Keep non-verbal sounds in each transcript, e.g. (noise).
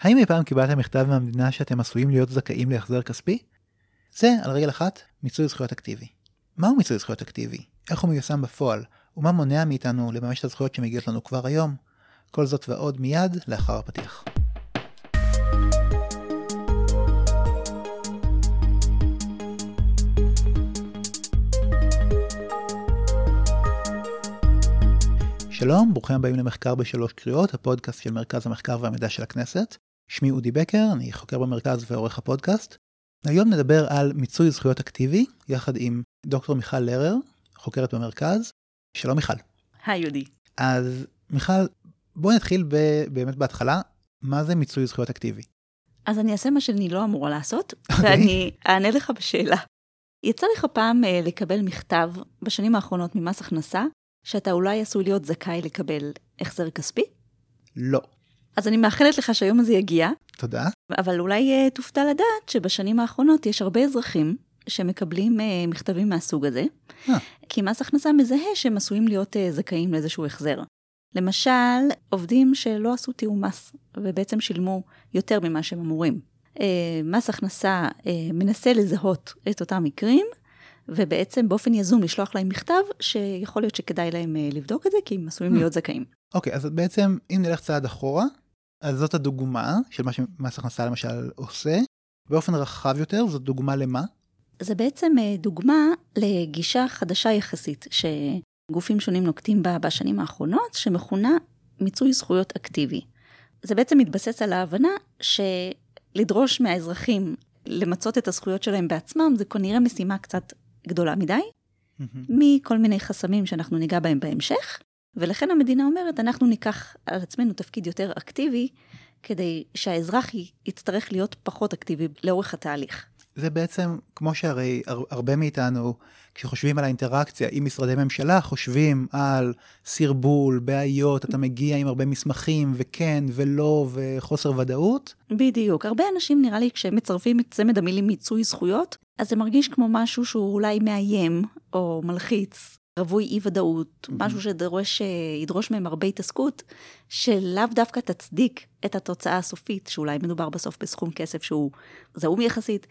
האם אי פעם קיבלתם מכתב מהמדינה שאתם עשויים להיות זכאים להחזר כספי? זה, על רגל אחת, מיצוי זכויות אקטיבי. מהו מיצוי זכויות אקטיבי? איך הוא מיושם בפועל? ומה מונע מאיתנו לממש את הזכויות שמגיעות לנו כבר היום? כל זאת ועוד מיד לאחר הפתיח. שלום, ברוכים הבאים למחקר בשלוש קריאות, הפודקאסט של מרכז המחקר והמידע של הכנסת. שמי אודי בקר, אני חוקר במרכז ועורך הפודקאסט. היום נדבר על מיצוי זכויות אקטיבי, יחד עם דוקטור מיכל לרר, חוקרת במרכז. שלום מיכל. היי אודי. אז מיכל, בואי נתחיל ב- באמת בהתחלה, מה זה מיצוי זכויות אקטיבי? אז אני אעשה מה שאני לא אמורה לעשות, (laughs) אוקיי. ואני אענה לך בשאלה. יצא לך פעם אה, לקבל מכתב בשנים האחרונות ממס הכנסה, שאתה אולי עשוי להיות זכאי לקבל החזר כספי? לא. אז אני מאחלת לך שהיום הזה יגיע, תודה. אבל אולי אה, תופתע לדעת שבשנים האחרונות יש הרבה אזרחים שמקבלים אה, מכתבים מהסוג הזה, אה. כי מס הכנסה מזהה שהם עשויים להיות אה, זכאים לאיזשהו החזר. למשל, עובדים שלא עשו תיאום מס, ובעצם שילמו יותר ממה שהם אמורים. מס הכנסה מנסה לזהות את אותם מקרים, ובעצם באופן יזום לשלוח להם מכתב, שיכול להיות שכדאי להם לבדוק את זה, כי הם עשויים. להיות זכאים. אוקיי, אז בעצם, אם נלך צעד אחורה, אז זאת הדוגמה של מה שמס הכנסה למשל עושה. באופן רחב יותר, זאת דוגמה למה? זה בעצם אה, דוגמה לגישה חדשה יחסית, שגופים שונים נוקטים בה בשנים האחרונות, שמכונה מיצוי זכויות אקטיבי. זה בעצם מתבסס על ההבנה שלדרוש מהאזרחים למצות את הזכויות שלהם בעצמם, זה כנראה משימה קצת גדולה מדי, מכל מיני חסמים שאנחנו ניגע בהם בהמשך, ולכן המדינה אומרת, אנחנו ניקח על עצמנו תפקיד יותר אקטיבי, כדי שהאזרח יצטרך להיות פחות אקטיבי לאורך התהליך. זה בעצם כמו שהרי הר- הרבה מאיתנו, כשחושבים על האינטראקציה עם משרדי ממשלה, חושבים על סרבול, בעיות, אתה מגיע עם הרבה מסמכים, וכן ולא, וחוסר ודאות. בדיוק. הרבה אנשים, נראה לי, כשהם מצרפים את צמד המילים מיצוי זכויות, אז זה מרגיש כמו משהו שהוא אולי מאיים, או מלחיץ, רווי אי-ודאות, Mhm. משהו שדורש, אה, ידרוש מהם הרבה התעסקות, שלאו דווקא תצדיק את התוצאה הסופית, שאולי מדובר בסוף בסכום כסף שהוא זעום יחסית.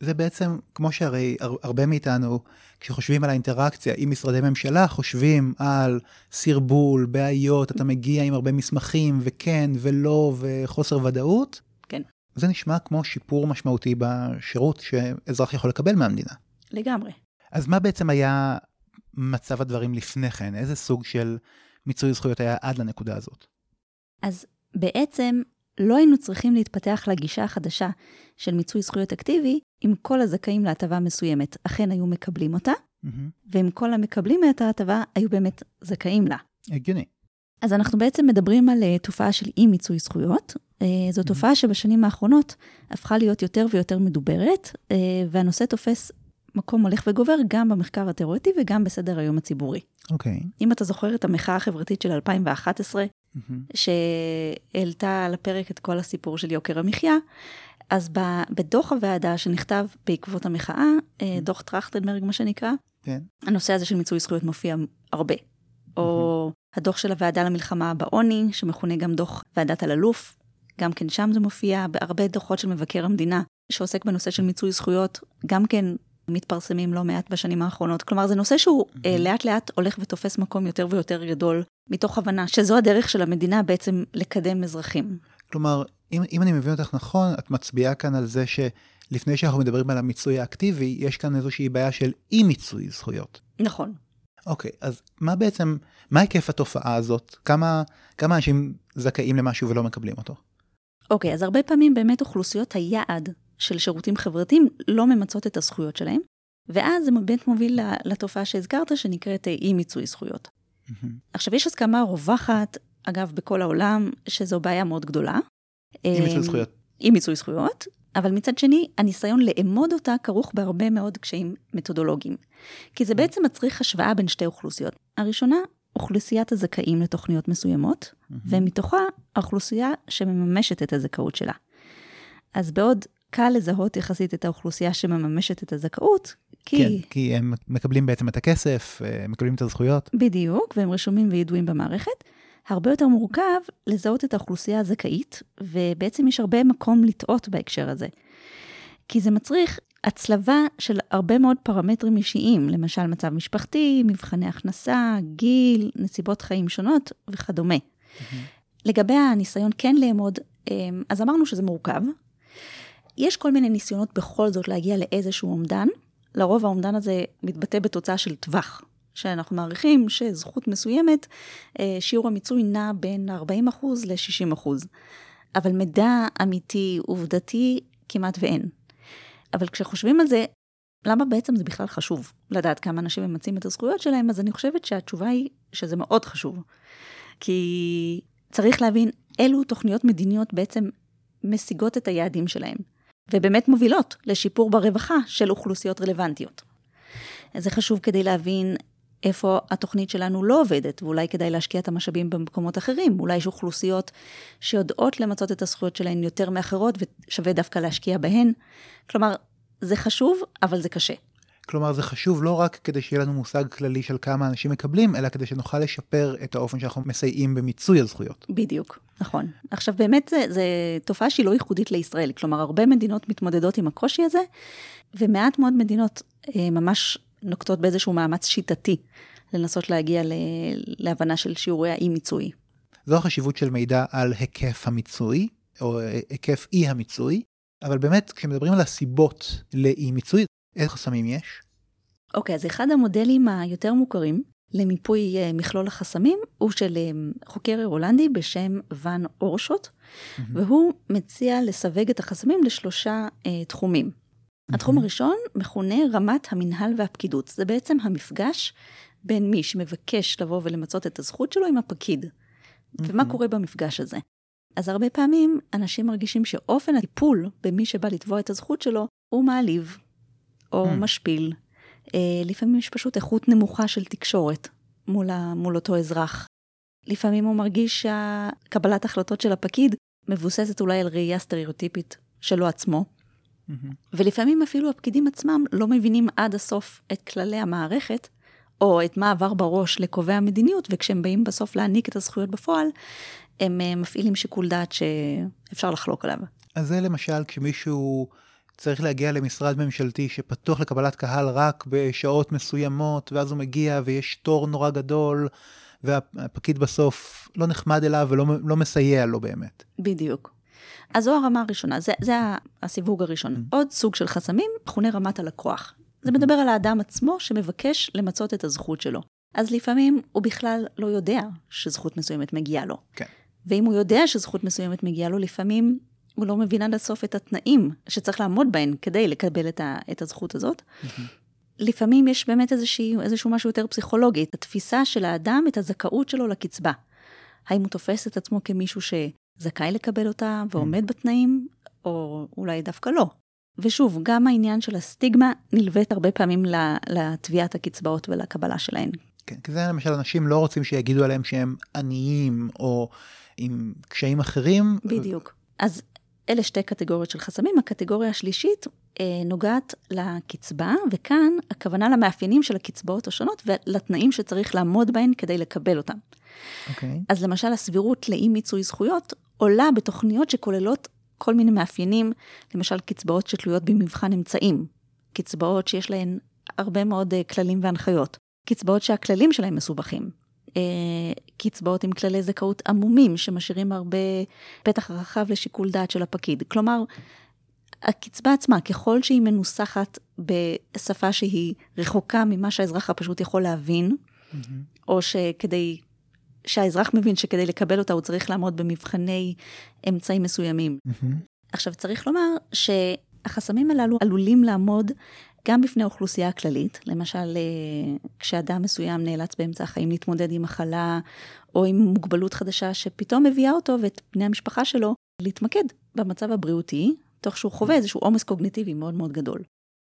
זה בעצם כמו שהרי הר- הרבה מאיתנו, כשחושבים על האינטראקציה עם משרדי ממשלה, חושבים על סרבול, בעיות, אתה מגיע עם הרבה מסמכים, וכן ולא, וחוסר ודאות. כן. זה נשמע כמו שיפור משמעותי בשירות שאזרח יכול לקבל מהמדינה. לגמרי. אז מה בעצם היה מצב הדברים לפני כן? איזה סוג של מיצוי זכויות היה עד לנקודה הזאת? אז בעצם לא היינו צריכים להתפתח לגישה החדשה של מיצוי זכויות אקטיבי, אם כל הזכאים להטבה מסוימת אכן היו מקבלים אותה, מהמם. ואם כל המקבלים את ההטבה היו באמת זכאים לה. הגיוני. אז אנחנו בעצם מדברים על uh, תופעה של אי מיצוי זכויות. Uh, זו תופעה שבשנים האחרונות הפכה להיות יותר ויותר מדוברת, uh, והנושא תופס מקום הולך וגובר גם במחקר התיאורטי וגם בסדר היום הציבורי. אוקיי. אם אתה זוכר את המחאה החברתית של 2011, מהמם. שהעלתה על הפרק את כל הסיפור של יוקר המחיה, אז בדוח הוועדה שנכתב בעקבות המחאה, אה, דוח טרכטנברג מה שנקרא, כן. הנושא הזה של מיצוי זכויות מופיע הרבה. או הדוח של הוועדה למלחמה בעוני, שמכונה גם דוח ועדת אלאלוף, גם כן שם זה מופיע, בהרבה דוחות של מבקר המדינה, שעוסק בנושא של מיצוי זכויות, גם כן מתפרסמים לא מעט בשנים האחרונות. כלומר, זה נושא שהוא אה, לאט לאט הולך ותופס מקום יותר ויותר גדול, מתוך הבנה שזו הדרך של המדינה בעצם לקדם אזרחים. כלומר, אם, אם אני מבין אותך נכון, את מצביעה כאן על זה שלפני שאנחנו מדברים על המיצוי האקטיבי, יש כאן איזושהי בעיה של אי מיצוי זכויות. נכון. אוקיי, אז מה בעצם, מה היקף התופעה הזאת? כמה, כמה אנשים זכאים למשהו ולא מקבלים אותו? אוקיי, אז הרבה פעמים באמת אוכלוסיות היעד של שירותים חברתיים לא ממצות את הזכויות שלהם, ואז זה באמת מוביל לתופעה שהזכרת, שנקראת אה, אי מיצוי זכויות. מהמם. עכשיו, יש הסכמה רווחת, אגב, בכל העולם, שזו בעיה מאוד גדולה. אי מיצוי אה, זכויות. אי מיצוי זכויות, אבל מצד שני, הניסיון לאמוד אותה כרוך בהרבה מאוד קשיים מתודולוגיים. כי זה בעצם מצריך השוואה בין שתי אוכלוסיות. הראשונה, אוכלוסיית הזכאים לתוכניות מסוימות, מהמם. ומתוכה האוכלוסייה שמממשת את הזכאות שלה. אז בעוד קל לזהות יחסית את האוכלוסייה שמממשת את הזכאות, כי... כן, כי הם מקבלים בעצם את הכסף, אה, מקבלים את הזכויות. בדיוק, והם רשומים וידועים במערכת. הרבה יותר מורכב לזהות את האוכלוסייה הזכאית, ובעצם יש הרבה מקום לטעות בהקשר הזה. כי זה מצריך הצלבה של הרבה מאוד פרמטרים אישיים, למשל מצב משפחתי, מבחני הכנסה, גיל, נסיבות חיים שונות וכדומה. Mm-hmm. לגבי הניסיון כן לאמוד, אמ, אז אמרנו שזה מורכב. יש כל מיני ניסיונות בכל זאת להגיע לאיזשהו אומדן. לרוב האומדן הזה מתבטא בתוצאה של טווח, שאנחנו מעריכים שזכות מסוימת, אה, שיעור המיצוי נע בין 40% ל-60%. אבל מידע אמיתי, עובדתי, כמעט ואין. אבל כשחושבים על זה, למה בעצם זה בכלל חשוב לדעת כמה אנשים ממצים את הזכויות שלהם? אז אני חושבת שהתשובה היא שזה מאוד חשוב. כי צריך להבין אילו תוכניות מדיניות בעצם משיגות את היעדים שלהם, ובאמת מובילות לשיפור ברווחה של אוכלוסיות רלוונטיות. זה חשוב כדי להבין איפה התוכנית שלנו לא עובדת, ואולי כדאי להשקיע את המשאבים במקומות אחרים. אולי יש אוכלוסיות שיודעות למצות את הזכויות שלהן יותר מאחרות, ושווה דווקא להשקיע בהן. כלומר, זה חשוב, אבל זה קשה. כלומר, זה חשוב לא רק כדי שיהיה לנו מושג כללי של כמה אנשים מקבלים, אלא כדי שנוכל לשפר את האופן שאנחנו מסייעים במיצוי הזכויות. בדיוק, נכון. עכשיו, באמת, זו תופעה שהיא לא ייחודית לישראל. כלומר, הרבה מדינות מתמודדות עם הקושי הזה, ומעט מאוד מדינות אה, ממש נוקטות באיזשהו מאמץ שיטתי לנסות להגיע ל... להבנה של שיעורי האי-מיצוי. זו החשיבות של מידע על היקף המיצוי, או היקף אי המיצוי, אבל באמת, כשמדברים על הסיבות לאי-מיצוי, איזה חסמים יש? אוקיי, okay, אז אחד המודלים היותר מוכרים למיפוי אה, מכלול החסמים הוא של אה, חוקר הולנדי בשם ואן אורשוט, mm-hmm. והוא מציע לסווג את החסמים לשלושה אה, תחומים. התחום הראשון מכונה רמת המנהל והפקידות. זה בעצם המפגש בין מי שמבקש לבוא ולמצות את הזכות שלו עם הפקיד. ומה קורה במפגש הזה? אז הרבה פעמים אנשים מרגישים שאופן הטיפול במי שבא לתבוע את הזכות שלו הוא מעליב, או משפיל. אה, לפעמים יש פשוט איכות נמוכה של תקשורת מול, ה, מול אותו אזרח. לפעמים הוא מרגיש שקבלת החלטות של הפקיד מבוססת אולי על ראייה סטריאוטיפית שלו עצמו, Mm-hmm. ולפעמים אפילו הפקידים עצמם לא מבינים עד הסוף את כללי המערכת, או את מה עבר בראש לקובעי המדיניות, וכשהם באים בסוף להעניק את הזכויות בפועל, הם אה, מפעילים שיקול דעת שאפשר לחלוק עליו. אז זה למשל כשמישהו צריך להגיע למשרד ממשלתי שפתוח לקבלת קהל רק בשעות מסוימות, ואז הוא מגיע ויש תור נורא גדול, והפקיד בסוף לא נחמד אליו ולא לא מסייע לו באמת. בדיוק. אז זו הרמה הראשונה, זה, זה הסיווג הראשון. Mm. עוד סוג של חסמים מכונה רמת הלקוח. זה מדבר על האדם עצמו שמבקש למצות את הזכות שלו. אז לפעמים הוא בכלל לא יודע שזכות מסוימת מגיעה לו. כן. ואם הוא יודע שזכות מסוימת מגיעה לו, לפעמים לא מבין עד הסוף את התנאים שצריך לעמוד בהם כדי לקבל את, ה, את הזכות הזאת. Mm-hmm. לפעמים יש באמת איזשהו, איזשהו משהו יותר פסיכולוגי, את התפיסה של האדם, את הזכאות שלו לקצבה. האם הוא תופס את עצמו כמישהו ש... זכאי לקבל אותה ועומד mm. בתנאים, או אולי דווקא לא. ושוב, גם העניין של הסטיגמה נלווית הרבה פעמים לתביעת הקצבאות ולקבלה שלהן. כן, כי זה למשל אנשים לא רוצים שיגידו עליהם שהם עניים או עם קשיים אחרים. בדיוק. אז אלה שתי קטגוריות של חסמים. הקטגוריה השלישית אה, נוגעת לקצבה, וכאן הכוונה למאפיינים של הקצבאות השונות ולתנאים שצריך לעמוד בהן כדי לקבל אותן. Okay. אוקיי. אז למשל הסבירות לאי מיצוי זכויות עולה בתוכניות שכוללות כל מיני מאפיינים, למשל קצבאות שתלויות במבחן אמצעים, קצבאות שיש להן הרבה מאוד uh, כללים והנחיות, קצבאות שהכללים שלהם מסובכים, קצבאות עם כללי זכאות עמומים שמשאירים הרבה פתח רחב לשיקול דעת של הפקיד. כלומר, הקצבה עצמה, ככל שהיא מנוסחת בשפה שהיא רחוקה ממה שהאזרח הפשוט יכול להבין, mm-hmm. או שכדי שהאזרח מבין שכדי לקבל אותה הוא צריך לעמוד במבחני אמצעים מסוימים. Mm-hmm. עכשיו, צריך לומר שהחסמים הללו עלולים לעמוד גם בפני האוכלוסייה הכללית, למשל, אה, כשאדם מסוים נאלץ באמצע החיים להתמודד עם מחלה או עם מוגבלות חדשה שפתאום מביאה אותו ואת בני המשפחה שלו להתמקד במצב הבריאותי, תוך שהוא חווה איזשהו עומס קוגניטיבי מאוד מאוד גדול.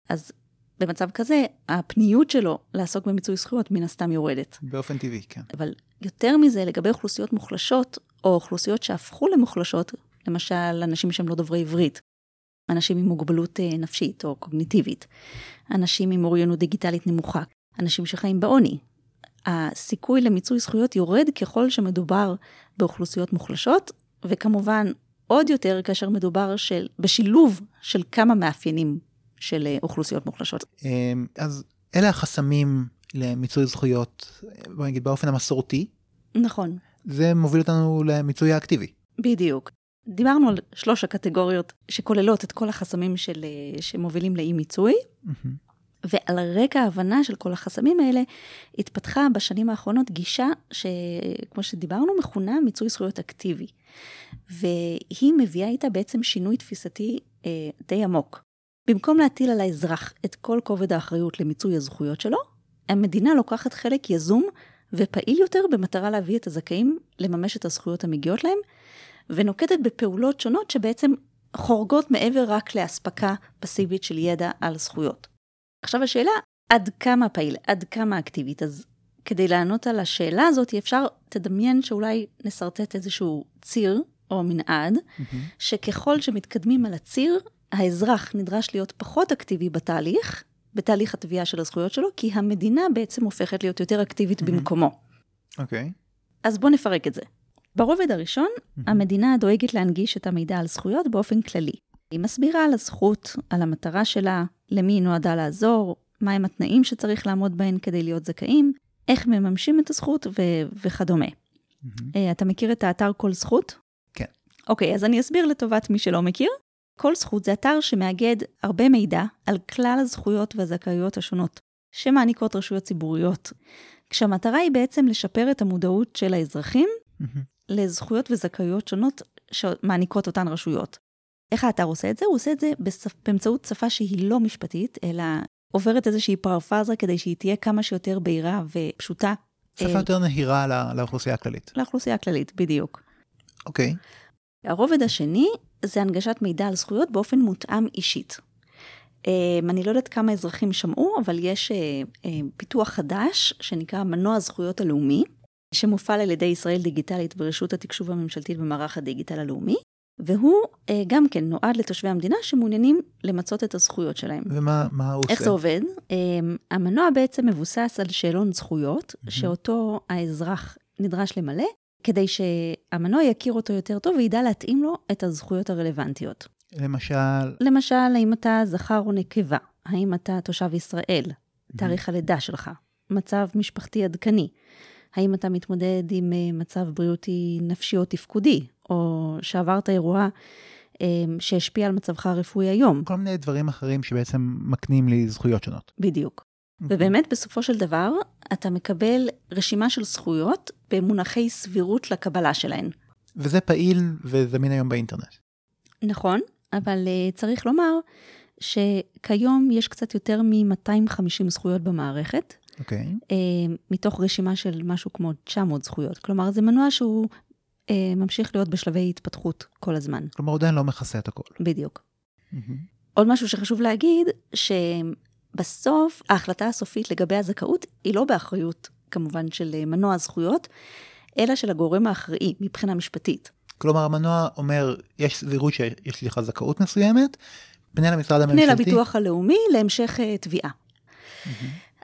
אז במצב כזה, הפניות שלו לעסוק במיצוי זכויות מן הסתם יורדת. באופן טבעי, כן. אבל יותר מזה, לגבי אוכלוסיות מוחלשות, או אוכלוסיות שהפכו למוחלשות, למשל, אנשים שהם לא דוברי עברית, אנשים עם מוגבלות אה, נפשית או קוגניטיבית, אנשים עם אוריינות דיגיטלית נמוכה, אנשים שחיים בעוני, הסיכוי למיצוי זכויות יורד ככל שמדובר באוכלוסיות מוחלשות, וכמובן עוד יותר כאשר מדובר של, בשילוב של כמה מאפיינים של אה, אוכלוסיות מוחלשות. אמ, אז אלה החסמים למיצוי זכויות, בוא נגיד באופן המסורתי. נכון. זה מוביל אותנו למיצוי האקטיבי. בדיוק. דיברנו על שלוש הקטגוריות שכוללות את כל החסמים של, אה, שמובילים לאי מיצוי, ועל רקע ההבנה של כל החסמים האלה, התפתחה בשנים האחרונות גישה שכמו שדיברנו, מכונה מיצוי זכויות אקטיבי. והיא מביאה איתה בעצם שינוי תפיסתי אה, די עמוק. במקום להטיל על האזרח את כל כובד האחריות למיצוי הזכויות שלו, המדינה לוקחת חלק יזום ופעיל יותר במטרה להביא את הזכאים לממש את הזכויות המגיעות להם, ונוקטת בפעולות שונות שבעצם חורגות מעבר רק לאספקה פסיבית של ידע על זכויות. עכשיו השאלה, עד כמה פעיל, עד כמה אקטיבית? אז כדי לענות על השאלה הזאת, אפשר, תדמיין שאולי נשרטט איזשהו ציר או מנעד, mm-hmm. שככל שמתקדמים על הציר, האזרח נדרש להיות פחות אקטיבי בתהליך, בתהליך התביעה של הזכויות שלו, כי המדינה בעצם הופכת להיות יותר אקטיבית mm-hmm. במקומו. אוקיי. Okay. אז בואו נפרק את זה. ברובד הראשון. המדינה דואגת להנגיש את המידע על זכויות באופן כללי. היא מסבירה על הזכות, על המטרה שלה, למי היא נועדה לעזור, מהם התנאים שצריך לעמוד בהם כדי להיות זכאים, איך מממשים את הזכות ו- וכדומה. Mm-hmm. אתה מכיר את האתר כל זכות? כן. אוקיי, אז אני אסביר לטובת מי שלא מכיר. כל זכות זה אתר שמאגד הרבה מידע על כלל הזכויות והזכאויות השונות שמעניקות רשויות ציבוריות, כשהמטרה היא בעצם לשפר את המודעות של האזרחים mm-hmm. לזכויות וזכאויות שונות שמעניקות אותן רשויות. איך האתר עושה את זה? הוא עושה את זה בשפ... באמצעות שפה שהיא לא משפטית, אלא עוברת איזושהי פרפרזה כדי שהיא תהיה כמה שיותר בהירה ופשוטה. שפה אה, יותר נהירה לא... לאוכלוסייה הכללית. לאוכלוסייה הכללית, בדיוק. אוקיי. הרובד השני זה הנגשת מידע על זכויות באופן מותאם אישית. אה, אני לא יודעת כמה אזרחים שמעו, אבל יש אה, פיתוח חדש שנקרא מנוע הזכויות הלאומי, שמופעל על ידי ישראל דיגיטלית ברשות התקשוב הממשלתית במערך הדיגיטל הלאומי, והוא אה, גם כן נועד לתושבי המדינה שמעוניינים למצות את הזכויות שלהם. ומה הוא עושה? איך זה עובד? אה, המנוע בעצם מבוסס על שאלון זכויות, mm-hmm. שאותו האזרח נדרש למלא, כדי שהמנוע יכיר אותו יותר טוב וידע להתאים לו את הזכויות הרלוונטיות. למשל? למשל, האם אתה זכר או נקבה? האם אתה תושב ישראל? Mm-hmm. תאריך הלידה שלך? מצב משפחתי עדכני? האם אתה מתמודד עם אה, מצב בריאותי נפשי או תפקודי? או שעברת אירוע אמ, שהשפיע על מצבך הרפואי היום. כל מיני דברים אחרים שבעצם מקנים לי זכויות שונות. בדיוק. Okay. אוקיי. ובאמת, בסופו של דבר, אתה מקבל רשימה של זכויות במונחי סבירות לקבלה שלהן. וזה פעיל וזמין היום באינטרנט. נכון, אבל uh, צריך לומר שכיום יש קצת יותר מ-250 זכויות במערכת. אוקיי. Okay. Uh, מתוך רשימה של משהו כמו 900 זכויות. כלומר, זה מנוע שהוא אה, ממשיך להיות בשלבי התפתחות כל הזמן. כלומר, עדיין לא מכסה את הכל. בדיוק. Mm-hmm. עוד משהו שחשוב להגיד, שבסוף ההחלטה הסופית לגבי הזכאות היא לא באחריות, כמובן, של אה, מנוע הזכויות, אלא של הגורם האחראי מבחינה משפטית. כלומר, המנוע אומר, יש סבירות שיש לך זכאות מסוימת, פנה למשרד הממשלתי. פנה לביטוח הלאומי להמשך uh, תביעה. Mm-hmm.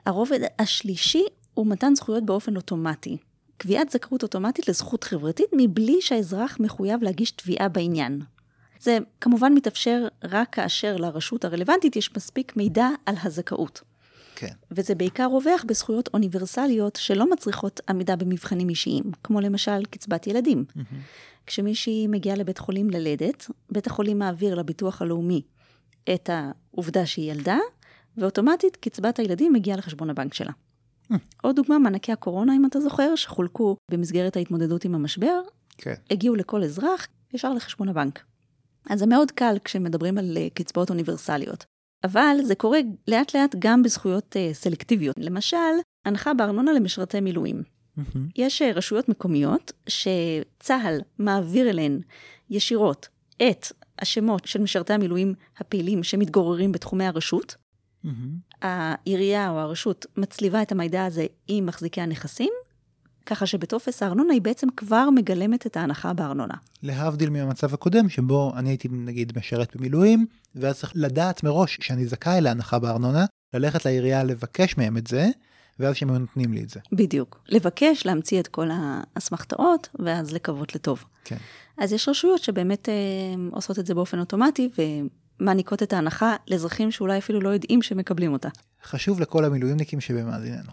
הרובד השלישי הוא מתן זכויות באופן אוטומטי. קביעת זכאות אוטומטית לזכות חברתית מבלי שהאזרח מחויב להגיש תביעה בעניין. זה כמובן מתאפשר רק כאשר לרשות הרלוונטית יש מספיק מידע על הזכאות. כן. וזה בעיקר רווח בזכויות אוניברסליות שלא מצריכות עמידה במבחנים אישיים, כמו למשל קצבת ילדים. Mm-hmm. כשמישהי מגיעה לבית חולים ללדת, בית החולים מעביר לביטוח הלאומי את העובדה שהיא ילדה, ואוטומטית קצבת הילדים מגיעה לחשבון הבנק שלה. עוד דוגמה, מענקי הקורונה, אם אתה זוכר, שחולקו במסגרת ההתמודדות עם המשבר, כן. הגיעו לכל אזרח ישר לחשבון הבנק. אז זה מאוד קל כשמדברים על אה, קצבאות אוניברסליות. אבל זה קורה לאט לאט גם בזכויות uh, סלקטיביות. למשל, הנחה בארנונה למשרתי מילואים. Mm-hmm. יש uh, רשויות מקומיות שצה"ל מעביר אליהן ישירות את השמות של משרתי המילואים הפעילים שמתגוררים בתחומי הרשות, Mm-hmm. העירייה או הרשות מצליבה את המידע הזה עם מחזיקי הנכסים, ככה שבטופס הארנונה היא בעצם כבר מגלמת את ההנחה בארנונה. להבדיל מהמצב הקודם, שבו אני הייתי נגיד משרת במילואים, ואז צריך לדעת מראש שאני זכאי להנחה בארנונה, ללכת לעירייה לבקש מהם את זה, ואז שהם נותנים לי את זה. בדיוק. לבקש, להמציא את כל האסמכתאות, ואז לקוות לטוב. כן. אז יש רשויות שבאמת אה, עושות את זה באופן אוטומטי, ומעניקות את ההנחה לאזרחים שאולי אפילו לא יודעים שמקבלים אותה. חשוב לכל המילואימניקים שבמאזיננו.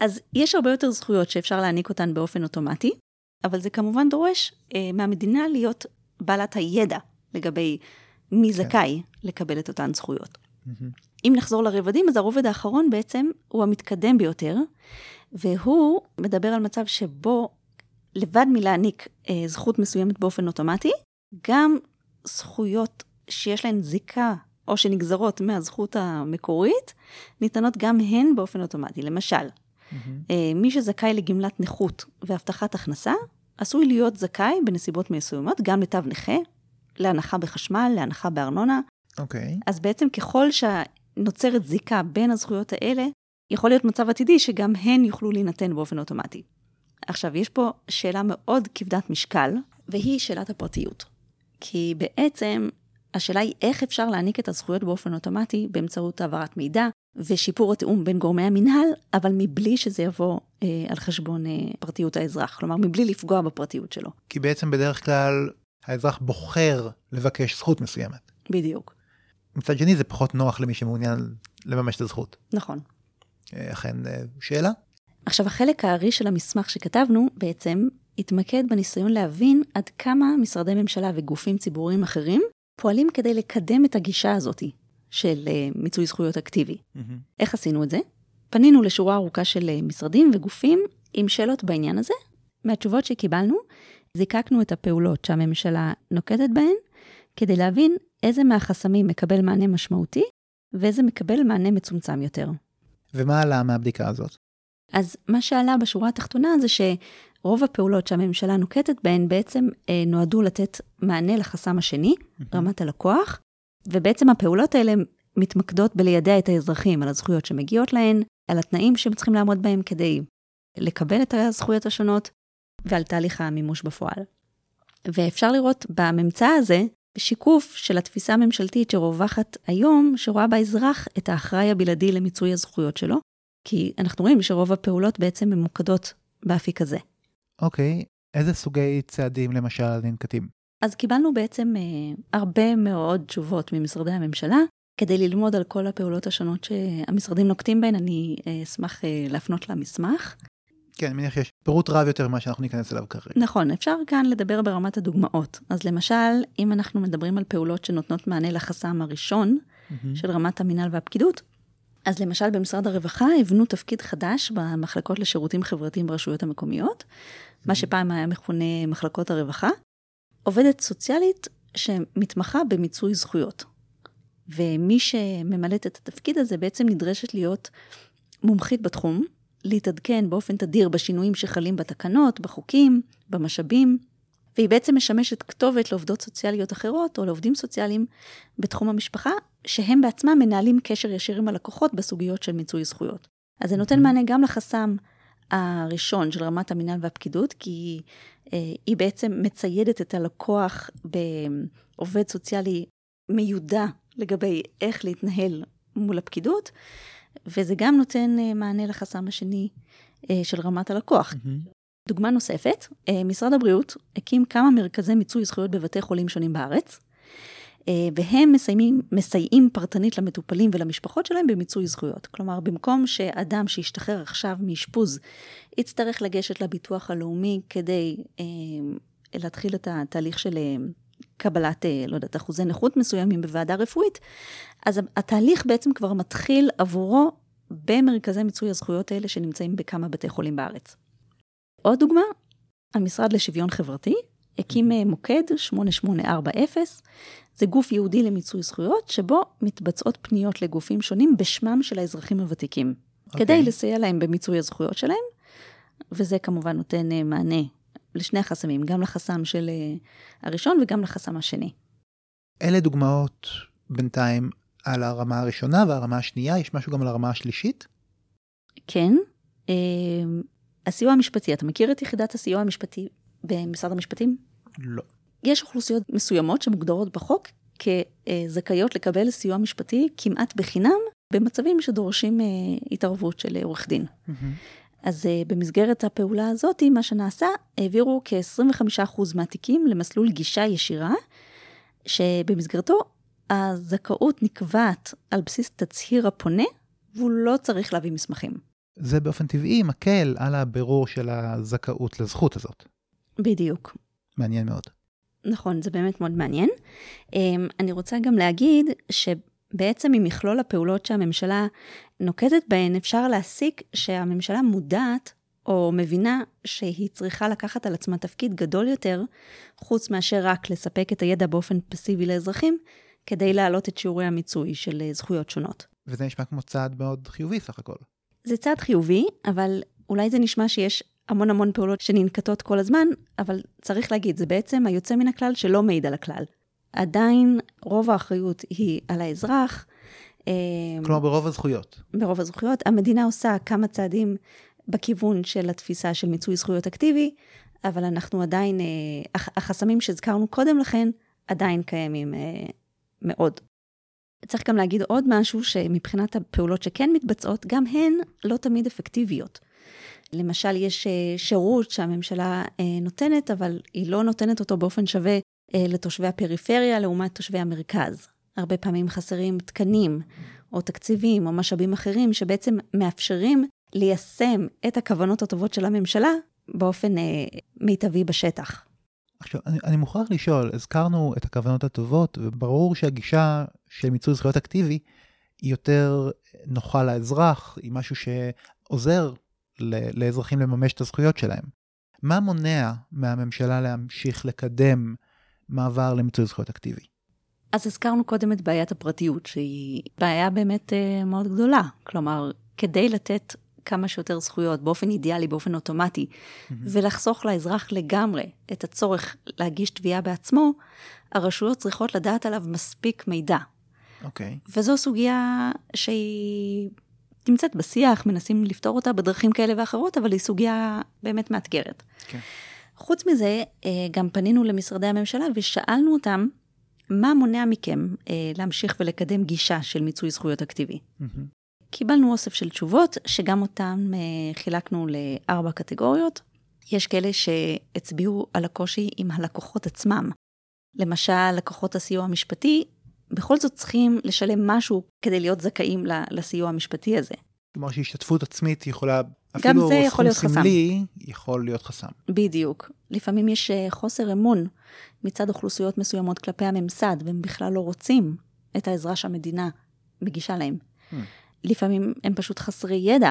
אז יש הרבה יותר זכויות שאפשר להעניק אותן באופן אוטומטי, אבל זה כמובן דורש אה, מהמדינה להיות בעלת הידע לגבי מי כן. זכאי לקבל את אותן זכויות. מהמם. אם נחזור לרבדים, אז הרובד האחרון בעצם הוא המתקדם ביותר, והוא מדבר על מצב שבו לבד מלהעניק אה, זכות מסוימת באופן אוטומטי, גם זכויות שיש להן זיקה או שנגזרות מהזכות המקורית, ניתנות גם הן באופן אוטומטי. למשל. אה, מי שזכאי לגמלת נכות והבטחת הכנסה, עשוי להיות זכאי בנסיבות מסוימות גם לתו נכה, להנחה בחשמל, להנחה בארנונה. אוקיי. אז בעצם ככל שנוצרת זיקה בין הזכויות האלה, יכול להיות מצב עתידי שגם הן יוכלו להינתן באופן אוטומטי. עכשיו, יש פה שאלה מאוד כבדת משקל, והיא שאלת הפרטיות. כי בעצם השאלה היא איך אפשר להעניק את הזכויות באופן אוטומטי באמצעות העברת מידע ושיפור התיאום בין גורמי המינהל, אבל מבלי שזה יבוא אה, על חשבון אה, פרטיות האזרח, כלומר, מבלי לפגוע בפרטיות שלו. כי בעצם בדרך כלל האזרח בוחר לבקש זכות מסוימת. בדיוק. מצד שני זה פחות נוח למי שמעוניין לממש את הזכות. נכון. אה, אכן אה, שאלה? עכשיו, החלק הארי של המסמך שכתבנו בעצם התמקד בניסיון להבין עד כמה משרדי ממשלה וגופים ציבוריים אחרים פועלים כדי לקדם את הגישה הזאת של uh, מיצוי זכויות אקטיבי. מהמם. איך עשינו את זה? פנינו לשורה ארוכה של uh, משרדים וגופים עם שאלות בעניין הזה. מהתשובות שקיבלנו, זיקקנו את הפעולות שהממשלה נוקטת בהן, כדי להבין איזה מהחסמים מקבל מענה משמעותי, ואיזה מקבל מענה מצומצם יותר. ומה עלה מהבדיקה הזאת? אז מה שעלה בשורה התחתונה זה שרוב הפעולות שהממשלה נוקטת בהן בעצם אה, נועדו לתת מענה לחסם השני, רמת הלקוח, ובעצם הפעולות האלה מתמקדות בלידע את האזרחים על הזכויות שמגיעות להן, על התנאים שהם צריכים לעמוד בהם כדי לקבל את הזכויות השונות, ועל תהליך המימוש בפועל. ואפשר לראות בממצא הזה שיקוף של התפיסה הממשלתית שרווחת היום, שרואה באזרח את האחראי הבלעדי למיצוי הזכויות שלו, כי אנחנו רואים שרוב הפעולות בעצם ממוקדות באפיק הזה. אוקיי, איזה סוגי צעדים למשל ננקטים? אז קיבלנו בעצם אה, הרבה מאוד תשובות ממשרדי הממשלה. כדי ללמוד על כל הפעולות השונות שהמשרדים נוקטים בהן, אני אה, אשמח אה, להפנות למסמך. כן, אני מניח שיש פירוט רב יותר ממה שאנחנו ניכנס אליו כרגע. נכון, אפשר כאן לדבר ברמת הדוגמאות. אז למשל, אם אנחנו מדברים על פעולות שנותנות מענה לחסם הראשון מהמם. של רמת המינהל והפקידות, אז למשל במשרד הרווחה הבנו תפקיד חדש במחלקות לשירותים חברתיים ברשויות המקומיות, מה שפעם היה מכונה מחלקות הרווחה, עובדת סוציאלית שמתמחה במיצוי זכויות. ומי שממלאת את התפקיד הזה בעצם נדרשת להיות מומחית בתחום, להתעדכן באופן תדיר בשינויים שחלים בתקנות, בחוקים, במשאבים, והיא בעצם משמשת כתובת לעובדות סוציאליות אחרות או לעובדים סוציאליים בתחום המשפחה, שהם בעצמם מנהלים קשר ישיר עם הלקוחות בסוגיות של מיצוי זכויות. אז זה נותן מענה גם לחסם הראשון של רמת המינהל והפקידות, כי אה, היא בעצם מציידת את הלקוח בעובד סוציאלי מיודע לגבי איך להתנהל מול הפקידות, וזה גם נותן אה, מענה לחסם השני אה, של רמת הלקוח. מהמם. דוגמה נוספת, אה, משרד הבריאות הקים כמה מרכזי מיצוי זכויות בבתי חולים שונים בארץ, אה, והם מסיימים, מסייעים פרטנית למטופלים ולמשפחות שלהם במיצוי זכויות. כלומר, במקום שאדם שישתחרר עכשיו מאשפוז יצטרך לגשת לביטוח הלאומי כדי אה, להתחיל את התהליך של אה, קבלת, לא יודעת, אחוזי נכות מסוימים בוועדה רפואית, אז התהליך בעצם כבר מתחיל עבורו במרכזי מיצוי הזכויות האלה שנמצאים בכמה בתי חולים בארץ. עוד דוגמה, המשרד לשוויון חברתי הקים אה, מוקד 8840, זה גוף ייעודי למיצוי זכויות, שבו מתבצעות פניות לגופים שונים בשמם של האזרחים הוותיקים, okay. כדי לסייע להם במיצוי הזכויות שלהם, וזה כמובן נותן אה, מענה לשני החסמים, גם לחסם של אה, הראשון וגם לחסם השני. אלה דוגמאות בינתיים על הרמה הראשונה והרמה השנייה, יש משהו גם על הרמה השלישית? כן, הסיוע המשפטי, אתה מכיר את יחידת הסיוע המשפטי במשרד המשפטים? לא. יש אוכלוסיות מסוימות שמוגדרות בחוק כזכאיות לקבל סיוע משפטי כמעט בחינם במצבים שדורשים אה, התערבות של עורך דין. אז uh, במסגרת הפעולה הזאת, מה שנעשה, העבירו כ-25% מהתיקים למסלול גישה ישירה, שבמסגרתו הזכאות נקבעת על בסיס תצהיר הפונה, והוא לא צריך להביא מסמכים. זה באופן טבעי מקל על הבירור של הזכאות לזכות הזאת. בדיוק. מעניין מאוד. נכון, זה באמת מאוד מעניין. אמ, אני רוצה גם להגיד שבעצם ממכלול הפעולות שהממשלה נוקטת בהן, אפשר להסיק שהממשלה מודעת או מבינה שהיא צריכה לקחת על עצמה תפקיד גדול יותר, חוץ מאשר רק לספק את הידע באופן פסיבי לאזרחים, כדי להעלות את שיעורי המיצוי של זכויות שונות. וזה נשמע כמו צעד מאוד חיובי סך הכל. זה צעד חיובי, אבל אולי זה נשמע שיש המון המון פעולות שננקטות כל הזמן, אבל צריך להגיד, זה בעצם היוצא מן הכלל שלא מעיד על הכלל. עדיין רוב האחריות היא על האזרח. אה, כלומר, ברוב הזכויות. ברוב הזכויות. המדינה עושה כמה צעדים בכיוון של התפיסה של מיצוי זכויות אקטיבי, אבל אנחנו עדיין, אה, החסמים שהזכרנו קודם לכן, עדיין קיימים אה, מאוד. צריך גם להגיד עוד משהו, שמבחינת הפעולות שכן מתבצעות, גם הן לא תמיד אפקטיביות. למשל, יש אה, שירות שהממשלה אה, נותנת, אבל היא לא נותנת אותו באופן שווה אה, לתושבי הפריפריה לעומת תושבי המרכז. הרבה פעמים חסרים תקנים, או תקציבים, או משאבים אחרים, שבעצם מאפשרים ליישם את הכוונות הטובות של הממשלה באופן מיטבי בשטח. עכשיו, אני, אני מוכרח לשאול, הזכרנו את הכוונות הטובות, וברור שהגישה של מיצוי זכויות אקטיבי היא יותר נוחה לאזרח, היא משהו שעוזר לאזרחים לממש את הזכויות שלהם. מה מונע מהממשלה להמשיך לקדם מעבר למיצוי זכויות אקטיבי? אז הזכרנו קודם את בעיית הפרטיות, שהיא בעיה באמת uh, מאוד גדולה. כלומר, כדי לתת כמה שיותר זכויות באופן אידיאלי, באופן אוטומטי, mm-hmm. ולחסוך לאזרח לגמרי את הצורך להגיש תביעה בעצמו, הרשויות צריכות לדעת עליו מספיק מידע. אוקיי. Okay. וזו סוגיה שהיא נמצאת בשיח, מנסים לפתור אותה בדרכים כאלה ואחרות, אבל היא סוגיה באמת מאתגרת. כן. חוץ מזה, אה, גם פנינו למשרדי הממשלה ושאלנו אותם, מה מונע מכם אה, להמשיך ולקדם גישה של מיצוי זכויות אקטיבי? Mm-hmm. קיבלנו אוסף של תשובות, שגם אותן אה, חילקנו לארבע קטגוריות. יש כאלה שהצביעו על הקושי עם הלקוחות עצמם. למשל, לקוחות הסיוע המשפטי בכל זאת צריכים לשלם משהו כדי להיות זכאים לסיוע המשפטי הזה. כלומר שהשתתפות עצמית יכולה, אפילו סכום סמלי, יכול להיות חסם. בדיוק. לפעמים יש אה, חוסר אמון מצד אוכלוסיות מסוימות כלפי הממסד, והם בכלל לא רוצים את העזרה שהמדינה מגישה להם. Hmm. לפעמים הם פשוט חסרי ידע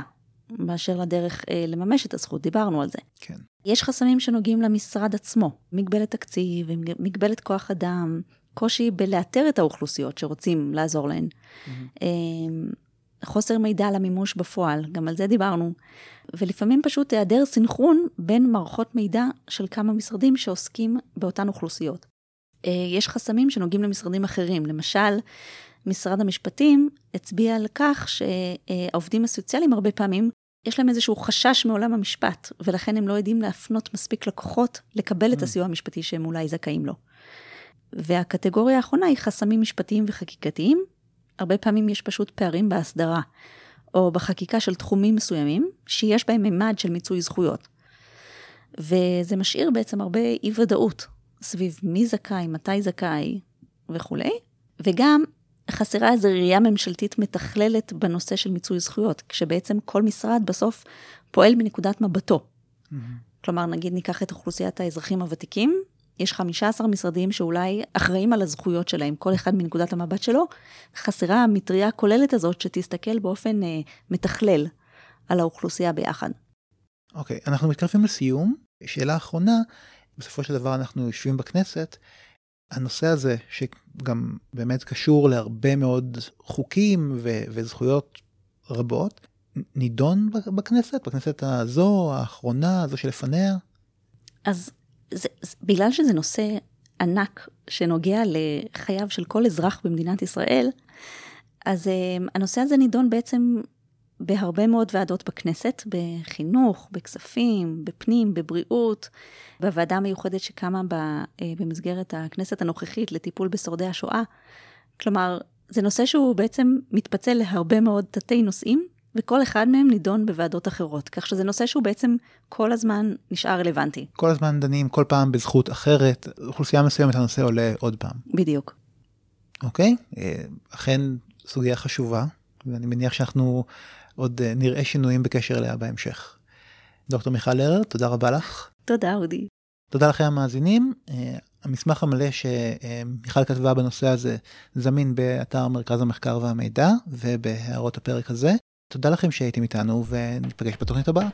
באשר לדרך אה, לממש את הזכות, דיברנו על זה. כן. יש חסמים שנוגעים למשרד עצמו, מגבלת תקציב, מגבלת כוח אדם, קושי בלאתר את האוכלוסיות שרוצים לעזור להן. Mm-hmm. חוסר מידע על המימוש בפועל, גם על זה דיברנו. ולפעמים פשוט היעדר סינכרון בין מערכות מידע של כמה משרדים שעוסקים באותן אוכלוסיות. אה, יש חסמים שנוגעים למשרדים אחרים, למשל, משרד המשפטים הצביע על כך שהעובדים הסוציאליים הרבה פעמים, יש להם איזשהו חשש מעולם המשפט, ולכן הם לא יודעים להפנות מספיק לקוחות לקבל את mm. הסיוע המשפטי שהם אולי זכאים לו. והקטגוריה האחרונה היא חסמים משפטיים וחקיקתיים. הרבה פעמים יש פשוט פערים בהסדרה, או בחקיקה של תחומים מסוימים, שיש בהם מימד של מיצוי זכויות. וזה משאיר בעצם הרבה אי ודאות סביב מי זכאי, מתי זכאי וכולי, וגם חסרה איזו ראייה ממשלתית מתכללת בנושא של מיצוי זכויות, כשבעצם כל משרד בסוף פועל מנקודת מבטו. Mm-hmm. כלומר, נגיד ניקח את אוכלוסיית האזרחים הוותיקים, יש 15 משרדים שאולי אחראים על הזכויות שלהם, כל אחד מנקודת המבט שלו. חסרה המטריה הכוללת הזאת שתסתכל באופן אה, מתכלל על האוכלוסייה ביחד. אוקיי, okay, אנחנו מתקרבים לסיום. שאלה אחרונה, בסופו של דבר אנחנו יושבים בכנסת, הנושא הזה, שגם באמת קשור להרבה מאוד חוקים ו- וזכויות רבות, נידון בכנסת, בכנסת הזו, האחרונה, הזו שלפניה? אז זה, זה, בגלל שזה נושא ענק שנוגע לחייו של כל אזרח במדינת ישראל, אז um, הנושא הזה נידון בעצם בהרבה מאוד ועדות בכנסת, בחינוך, בכספים, בפנים, בבריאות, בוועדה המיוחדת שקמה ב, uh, במסגרת הכנסת הנוכחית לטיפול בשורדי השואה. כלומר, זה נושא שהוא בעצם מתפצל להרבה מאוד תתי נושאים, וכל אחד מהם נידון בוועדות אחרות, כך שזה נושא שהוא בעצם כל הזמן נשאר רלוונטי. כל הזמן דנים כל פעם בזכות אחרת, אוכלוסייה מסוימת הנושא עולה עוד פעם. בדיוק. אוקיי? אה, אכן סוגיה חשובה, ואני מניח שאנחנו עוד אה, נראה שינויים בקשר אליה בהמשך. דוקטור מיכל לרר, תודה רבה לך. תודה, אודי. תודה לכם המאזינים. אה, המסמך המלא שמיכל כתבה בנושא הזה זמין באתר מרכז המחקר והמידע ובהערות הפרק הזה. תודה לכם שהייתם איתנו וניפגש בתוכנית הבאה.